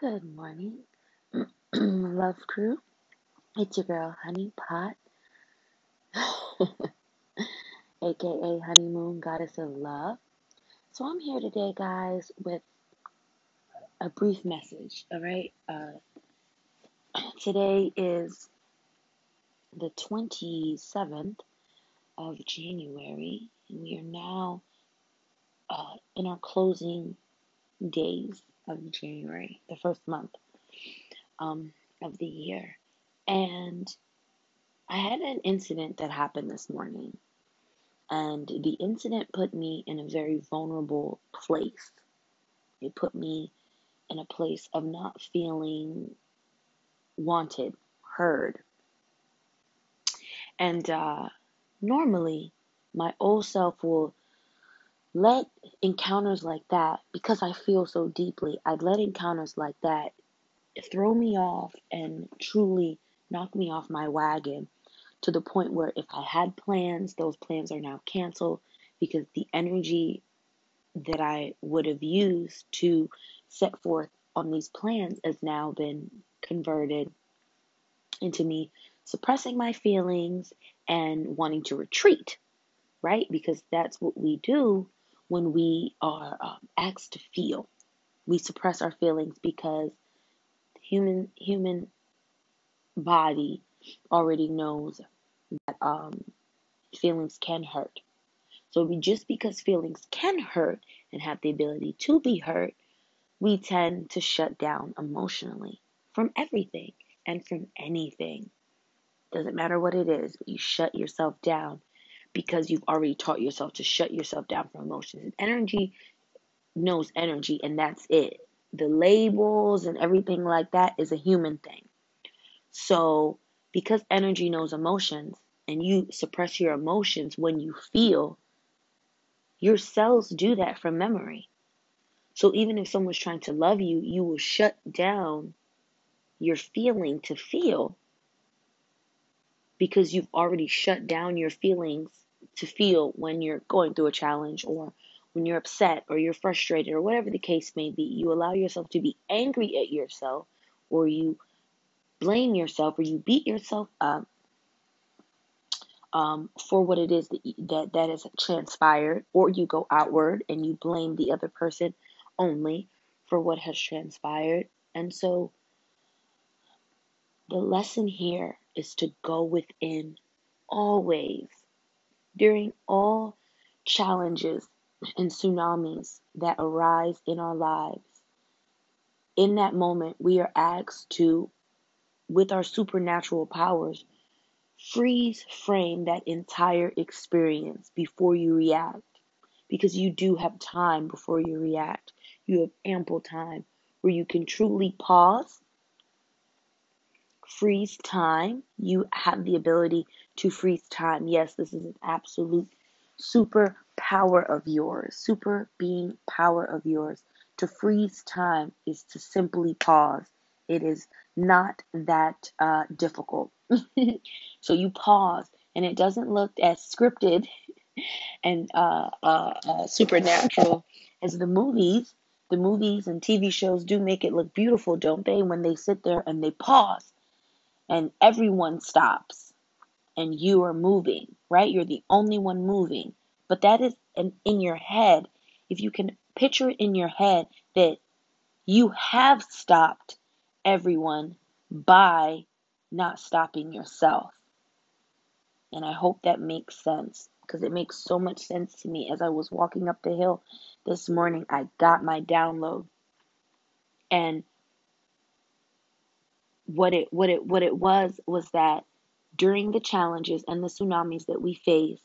Good morning, love crew. It's your girl, Honey Pot, aka Honeymoon Goddess of Love. So I'm here today, guys, with a brief message. All right. Uh, today is the 27th of January, and we are now uh, in our closing days of January, the first month um, of the year. And I had an incident that happened this morning, and the incident put me in a very vulnerable place. It put me in a place of not feeling wanted, heard. And uh, normally, my old self will let encounters like that, because I feel so deeply, I'd let encounters like that throw me off and truly knock me off my wagon to the point where if I had plans, those plans are now canceled because the energy that I would have used to set forth on these plans has now been converted into me suppressing my feelings and wanting to retreat, right? Because that's what we do when we are um, asked to feel. We suppress our feelings because human human body already knows that um, feelings can hurt. So we just because feelings can hurt and have the ability to be hurt, we tend to shut down emotionally from everything and from anything. Doesn't matter what it is, but you shut yourself down because you've already taught yourself to shut yourself down from emotions. And energy knows energy, and that's it. The labels and everything like that is a human thing. So, because energy knows emotions and you suppress your emotions when you feel, your cells do that from memory. So, even if someone's trying to love you, you will shut down your feeling to feel because you've already shut down your feelings to feel when you're going through a challenge or when you're upset or you're frustrated or whatever the case may be. You allow yourself to be angry at yourself or you blame yourself or you beat yourself up um, for what it is that, that that has transpired, or you go outward and you blame the other person only for what has transpired. And so the lesson here is to go within always during all challenges and tsunamis that arise in our lives. In that moment, we are asked to, with our supernatural powers, freeze frame that entire experience before you react because you do have time before you react. You have ample time where you can truly pause, freeze time. You have the ability to freeze time. Yes, this is an absolute super power of yours, super being power of yours. To freeze time is to simply pause. It is not that uh, difficult. so you pause, and it doesn't look as scripted and uh, uh, uh, supernatural as the movies. The movies and TV shows do make it look beautiful, don't they? When they sit there and they pause, and everyone stops, and you are moving, right? You're the only one moving. But that is an, in your head. If you can picture it in your head that you have stopped everyone by not stopping yourself. And I hope that makes sense because it makes so much sense to me. As I was walking up the hill this morning, I got my download. And what it what it what it was was that during the challenges and the tsunamis that we face,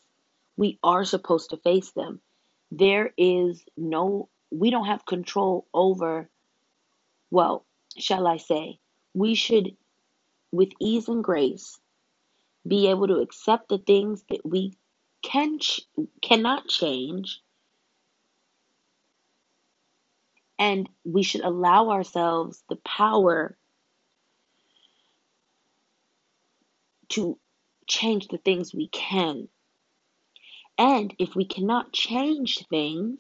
we are supposed to face them. There is no we don't have control over well, shall I say, we should with ease and grace be able to accept the things that we can ch- cannot change and we should allow ourselves the power to change the things we can and if we cannot change things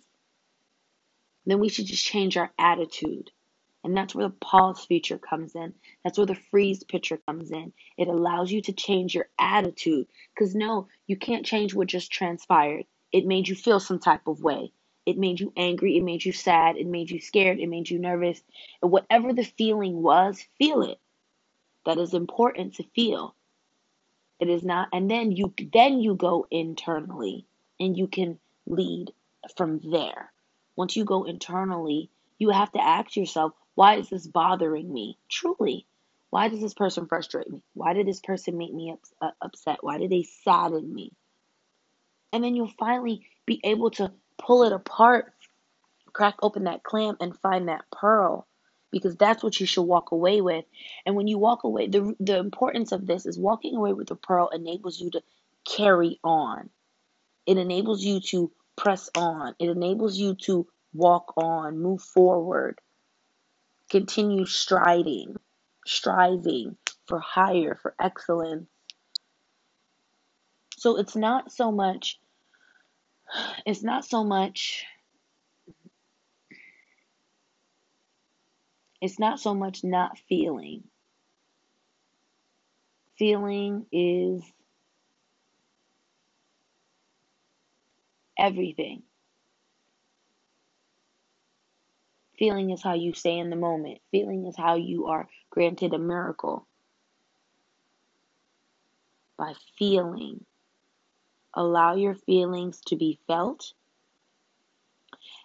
then we should just change our attitude And that's where the pause feature comes in. That's where the freeze picture comes in. It allows you to change your attitude. Because no, you can't change what just transpired. It made you feel some type of way. It made you angry. It made you sad. It made you scared. It made you nervous. And whatever the feeling was, feel it. That is important to feel. It is not, and then you then you go internally and you can lead from there. Once you go internally, you have to ask yourself, why is this bothering me? Truly, why does this person frustrate me? Why did this person make me ups- uh, upset? Why did they sadden me? And then you'll finally be able to pull it apart, crack open that clam, and find that pearl because that's what you should walk away with. And when you walk away, the the importance of this is walking away with the pearl enables you to carry on. It enables you to press on. It enables you to walk on, move forward, continue striding, striving for higher, for excellence. So it's not so much it's not so much it's not so much not feeling. Feeling is everything. Feeling is how you stay in the moment. Feeling is how you are granted a miracle. By feeling. Allow your feelings to be felt.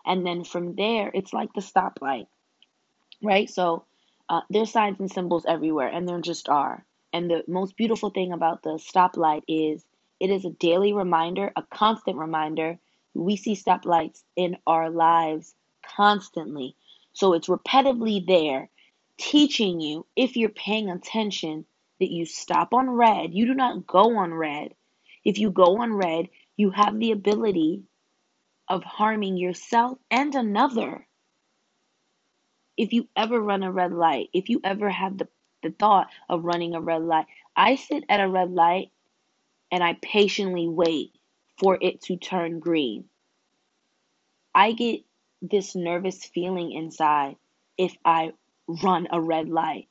And then from there, it's like the stoplight, right? So uh, there's signs and symbols everywhere, and there just are. And the most beautiful thing about the stoplight is it is a daily reminder, a constant reminder. We see stoplights in our lives constantly. So it's repetitively there, teaching you, if you're paying attention, that you stop on red. You do not go on red. If you go on red, you have the ability of harming yourself and another. If you ever run a red light, if you ever have the, the thought of running a red light, I sit at a red light and I patiently wait for it to turn green. I get this nervous feeling inside if I run a red light.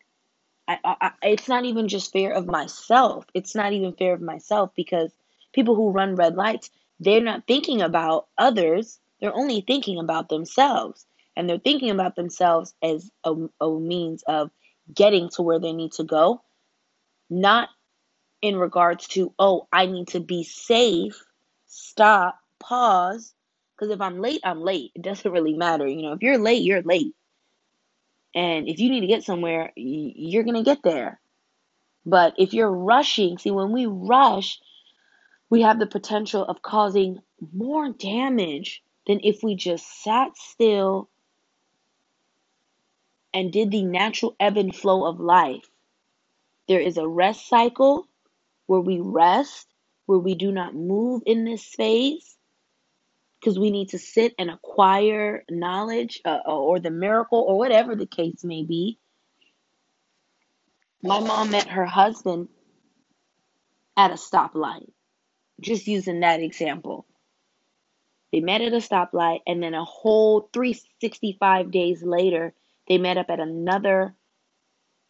I, I, it's not even just fear of myself. It's not even fear of myself because people who run red lights, they're not thinking about others. They're only thinking about themselves. And they're thinking about themselves as a, a means of getting to where they need to go, not in regards to, oh, I need to be safe, stop, pause. Because if I'm late, I'm late. It doesn't really matter. You know, if you're late, you're late. And if you need to get somewhere, you're going to get there. But if you're rushing, see, when we rush, we have the potential of causing more damage than if we just sat still and did the natural ebb and flow of life. There is a rest cycle where we rest, where we do not move in this phase because we need to sit and acquire knowledge uh, or the miracle or whatever the case may be. My mom met her husband at a stoplight, just using that example. They met at a stoplight, and then a whole 365 days later, they met up at another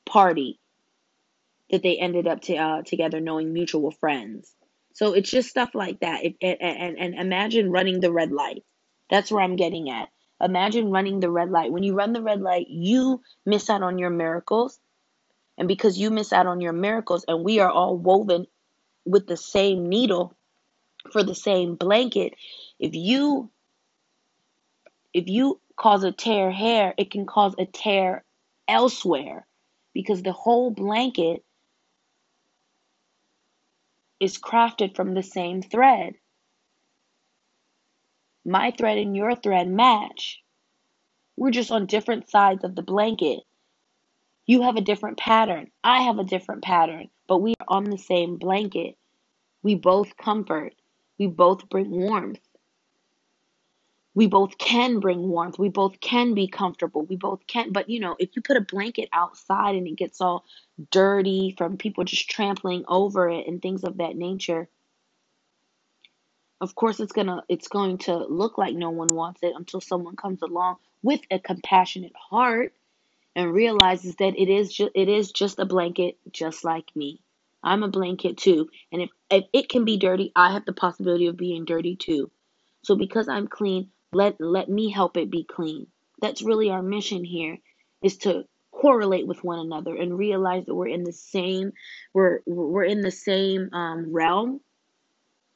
party that they ended up to, uh, together knowing mutual friends. So it's just stuff like that. And, and imagine running the red light. That's where I'm getting at. Imagine running the red light. When you run the red light, you miss out on your miracles. And because you miss out on your miracles, and we are all woven with the same needle for the same blanket, if you if you cause a tear here, it can cause a tear elsewhere because the whole blanket is crafted from the same thread. My thread and your thread match. We're just on different sides of the blanket. You have a different pattern. I have a different pattern, but we are on the same blanket. We both comfort. We both bring warmth. We both can bring warmth. We both can be comfortable. We both can. But, you know, if you put a blanket outside and it gets all dirty from people just trampling over it and things of that nature, of course it's gonna it's going to look like no one wants it until someone comes along with a compassionate heart and realizes that it is just it is just a blanket just like me. I'm a blanket too. And if, if it can be dirty, I have the possibility of being dirty too. So because I'm clean, let let me help it be clean. That's really our mission here is to correlate with one another and realize that we're in the same we're we're in the same um, realm.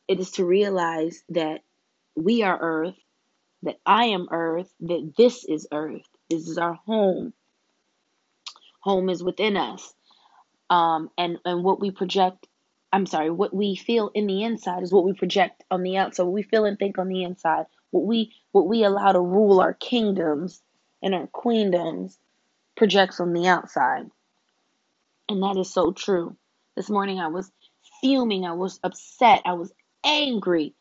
It is to realize that we are earth, that I am earth, that this is earth. This is our home. Home is within us. Um, and, and what we project, I'm sorry, what we feel in the inside is what we project on the outside. What we feel and think on the inside. What we what we allow to rule our kingdoms and our queendoms projects on the outside. And that is so true. This morning I was fuming, I was upset, I was angry.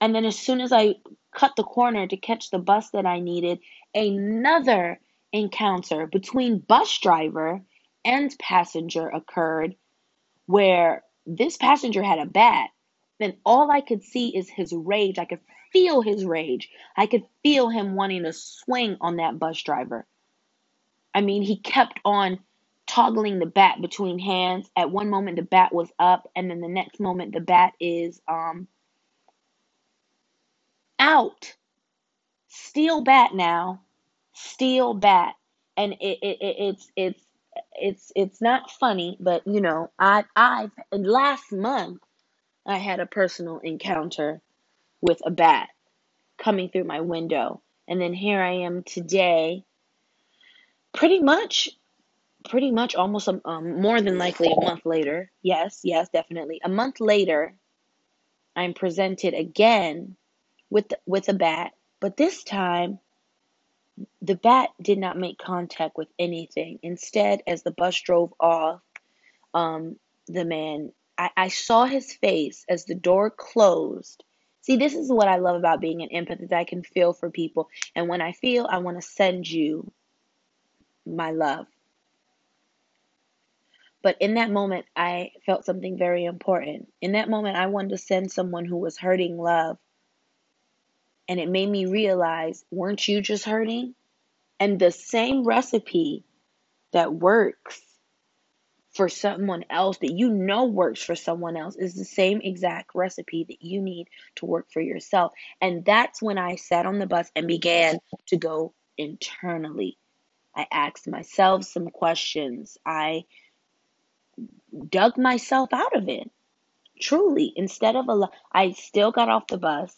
And then as soon as I cut the corner to catch the bus that I needed, another encounter between bus driver and passenger occurred where this passenger had a bat. Then all I could see is his rage. I could feel his rage. I could feel him wanting to swing on that bus driver. I mean, he kept on toggling the bat between hands. At one moment the bat was up and then the next moment the bat is um out. Steel bat now. Steel bat. And it, it, it it's it's it's it's not funny, but you know, I I've last month I had a personal encounter with a bat coming through my window. And then here I am today, pretty much, pretty much almost a, um, more than likely a month later. Yes, yes, definitely. A month later, I'm presented again with with a bat, but this time the bat did not make contact with anything. Instead, as the bus drove off, um, the man I, I saw his face as the door closed See, this is what I love about being an empath is I can feel for people. And when I feel, I want to send you my love. But in that moment, I felt something very important. In that moment, I wanted to send someone who was hurting love. And it made me realize, weren't you just hurting? And the same recipe that works for someone else that you know works for someone else is the same exact recipe that you need to work for yourself. And that's when I sat on the bus and began to go internally. I asked myself some questions. I dug myself out of it. Truly, instead of a, I still got off the bus,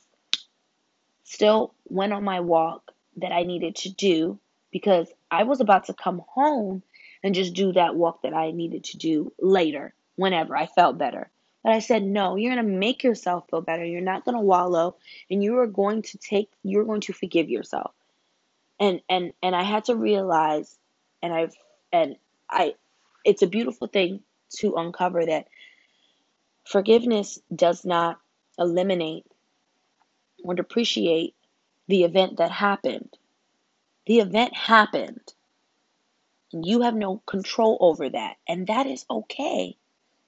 still went on my walk that I needed to do because I was about to come home and just do that walk that I needed to do later, whenever I felt better. But I said, no, you're going to make yourself feel better. You're not going to wallow and you are going to take, you're going to forgive yourself. And, and, and I had to realize, and I've, and I, it's a beautiful thing to uncover that forgiveness does not eliminate or depreciate the event that happened. The event happened. You have no control over that, and that is okay.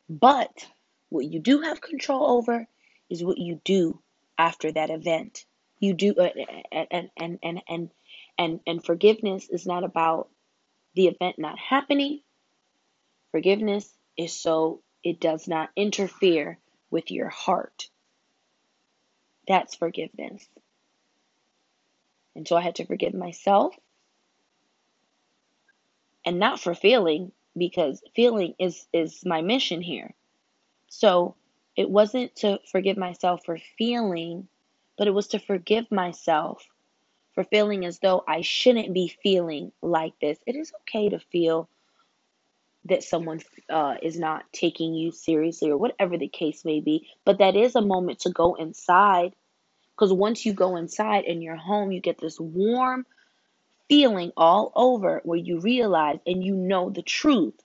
But what you do have control over is what you do after that event. You do uh, and and and and and and forgiveness is not about the event not happening. Forgiveness is so it does not interfere with your heart. That's forgiveness. And so I had to forgive myself and not for feeling because feeling is is my mission here. So it wasn't to forgive myself for feeling, but it was to forgive myself for feeling as though I shouldn't be feeling like this. It is okay to feel that someone uh, is not taking you seriously or whatever the case may be, but that is a moment to go inside. Because once you go inside in your home, you get this warm feeling all over where you realize and you know the truth,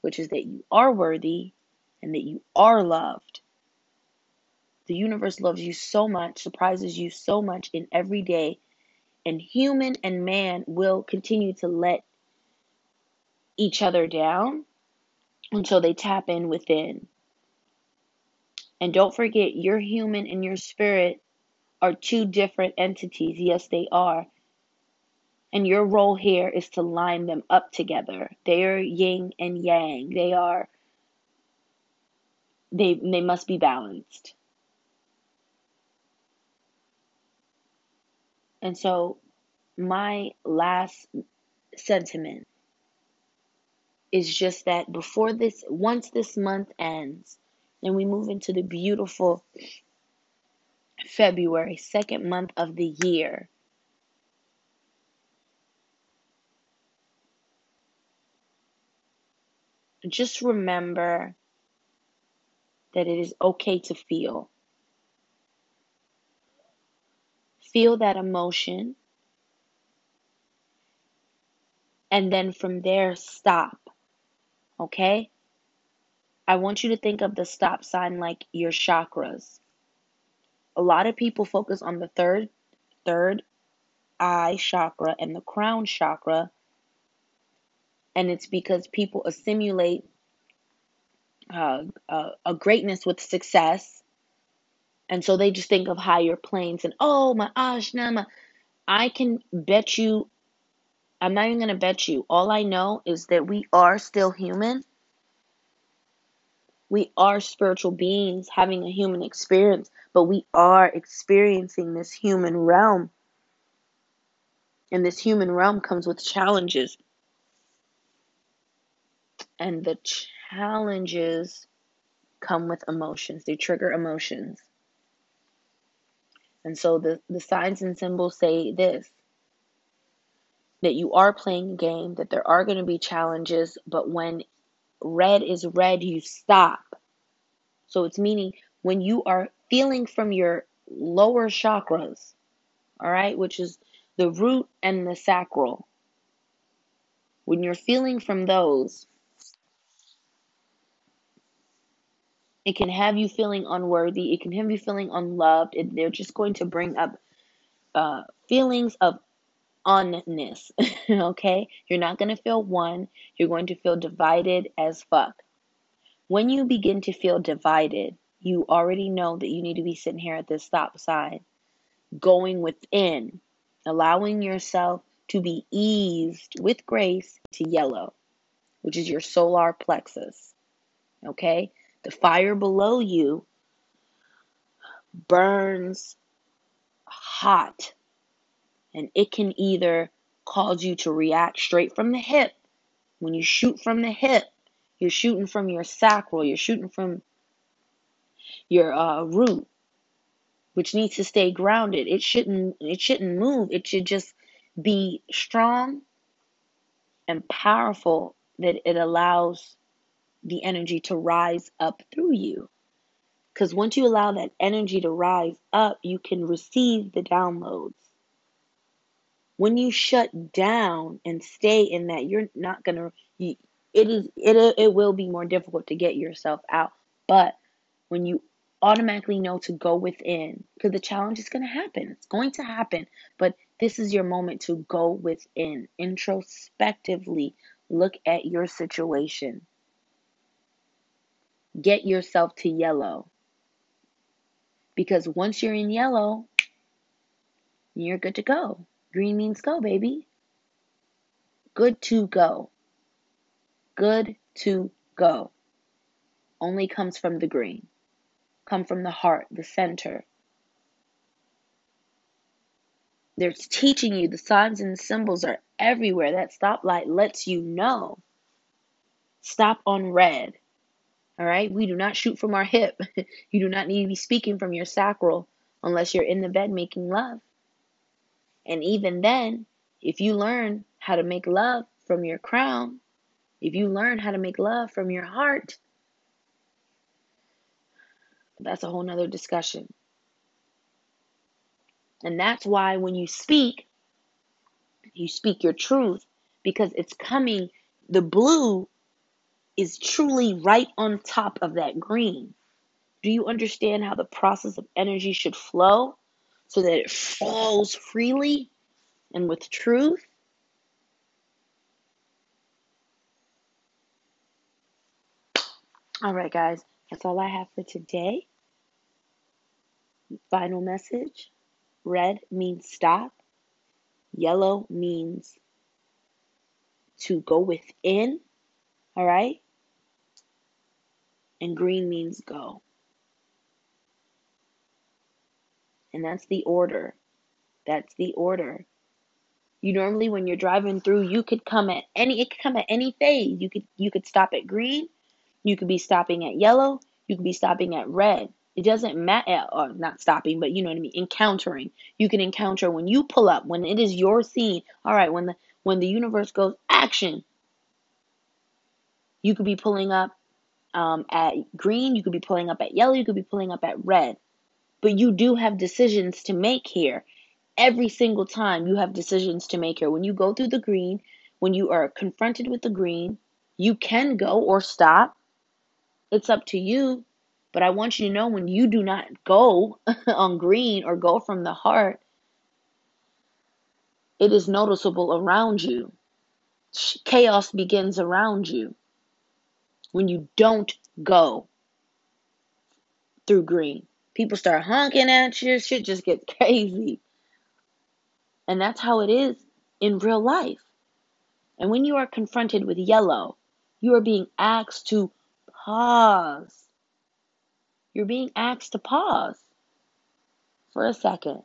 which is that you are worthy and that you are loved. The universe loves you so much, surprises you so much in every day, and human and man will continue to let each other down until they tap in within. And don't forget, your human and your spirit are two different entities. Yes, they are. And your role here is to line them up together. They are yin and yang. They are they they must be balanced. And so my last sentiment is just that before this once this month ends and we move into the beautiful February, second month of the year, just remember that it is okay to feel. Feel that emotion. And then from there, stop. Okay? I want you to think of the stop sign like your chakras. A lot of people focus on the third third eye chakra and the crown chakra and it's because people assimilate uh, uh, a greatness with success, and so they just think of higher planes and oh my ashnama. I can bet you. I'm not even gonna bet you. All I know is that we are still human. We are spiritual beings having a human experience, but we are experiencing this human realm. And this human realm comes with challenges. And the challenges come with emotions, they trigger emotions. And so the, the signs and symbols say this that you are playing a game, that there are going to be challenges, but when red is red, you stop. So it's meaning when you are feeling from your lower chakras, all right, which is the root and the sacral, when you're feeling from those, It can have you feeling unworthy. It can have you feeling unloved. It, they're just going to bring up uh, feelings of onness. okay? You're not going to feel one. You're going to feel divided as fuck. When you begin to feel divided, you already know that you need to be sitting here at this stop sign, going within, allowing yourself to be eased with grace to yellow, which is your solar plexus. Okay? The fire below you burns hot, and it can either cause you to react straight from the hip. When you shoot from the hip, you're shooting from your sacral, you're shooting from your uh, root, which needs to stay grounded. It shouldn't it shouldn't move. It should just be strong and powerful that it allows the energy to rise up through you. Because once you allow that energy to rise up, you can receive the downloads. When you shut down and stay in that, you're not gonna. it is it it will be more difficult to get yourself out. But when you automatically know to go within, because the challenge is gonna happen. It's going to happen. But this is your moment to go within, introspectively look at your situation get yourself to yellow. Because once you're in yellow, you're good to go. Green means go, baby. Good to go. Good to go. Only comes from the green. Come from the heart, the center. They're teaching you the signs and symbols are everywhere. That stoplight lets you know. Stop on red. All right. We do not shoot from our hip. you do not need to be speaking from your sacral unless you're in the bed making love. And even then, if you learn how to make love from your crown, if you learn how to make love from your heart, that's a whole nother discussion. And that's why when you speak, you speak your truth because it's coming, the blue is truly right on top of that green. Do you understand how the process of energy should flow so that it flows freely and with truth? All right, guys, that's all I have for today. Final message red means stop, Yellow means to go within, all right? And green means go. And that's the order. That's the order. You normally when you're driving through, you could come at any it could come at any phase. You could you could stop at green, you could be stopping at yellow, you could be stopping at red. It doesn't matter or not stopping, but you know what I mean, encountering. You can encounter when you pull up, when it is your scene. All right, when the when the universe goes action, you could be pulling up um, at green, you could be pulling up at yellow, you could be pulling up at red. But you do have decisions to make here. Every single time you have decisions to make here. When you go through the green, when you are confronted with the green, you can go or stop. It's up to you. But I want you to know when you do not go on green or go from the heart, it is noticeable around you. Chaos begins around you when you don't go through green. People start honking at you, shit just gets crazy. And that's how it is in real life. And when you are confronted with yellow, you are being asked to pause. You're being asked to pause for a second.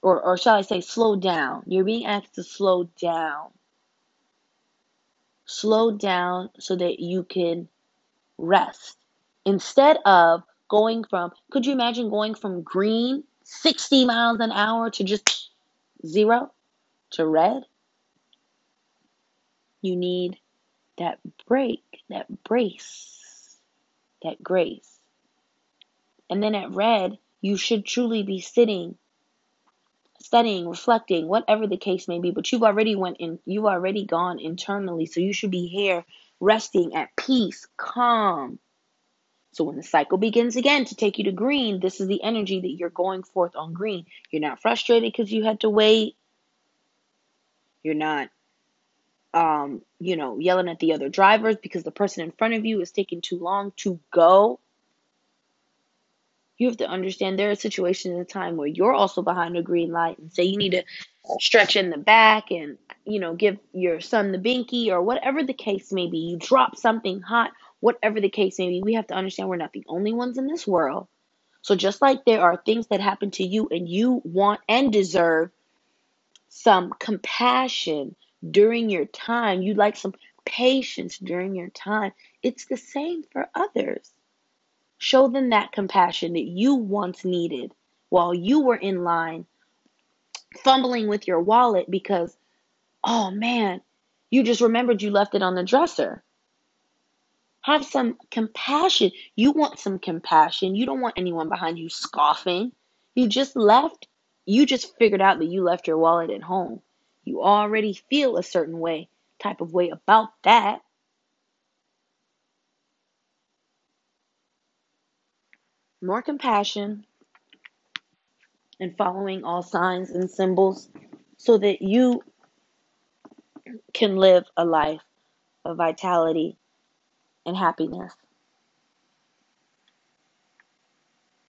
Or, or shall I say, slow down. You're being asked to slow down. Slow down so that you can rest. Instead of going from, could you imagine going from green, 60 miles an hour, to just zero, to red? You need that break, that brace, that grace. And then at red, you should truly be sitting, studying, reflecting, whatever the case may be. But you've already went in, you've already gone internally, so you should be here resting at peace, calm. So when the cycle begins again to take you to green, this is the energy that you're going forth on green. You're not frustrated because you had to wait. You're not um, you know, yelling at the other drivers because the person in front of you is taking too long to go. You have to understand there are situations in time where you're also behind a green light and say you need to stretch in the back and, you know, give your son the binky or whatever the case may be. You drop something hot, whatever the case may be. We have to understand we're not the only ones in this world. So just like there are things that happen to you and you want and deserve some compassion during your time, you like some patience during your time. It's the same for others. Show them that compassion that you once needed while you were in line fumbling with your wallet because, oh man, you just remembered you left it on the dresser. Have some compassion. You want some compassion. You don't want anyone behind you scoffing. You just left. You just figured out that you left your wallet at home. You already feel a certain way, type of way about that. More compassion and following all signs and symbols so that you can live a life of vitality and happiness.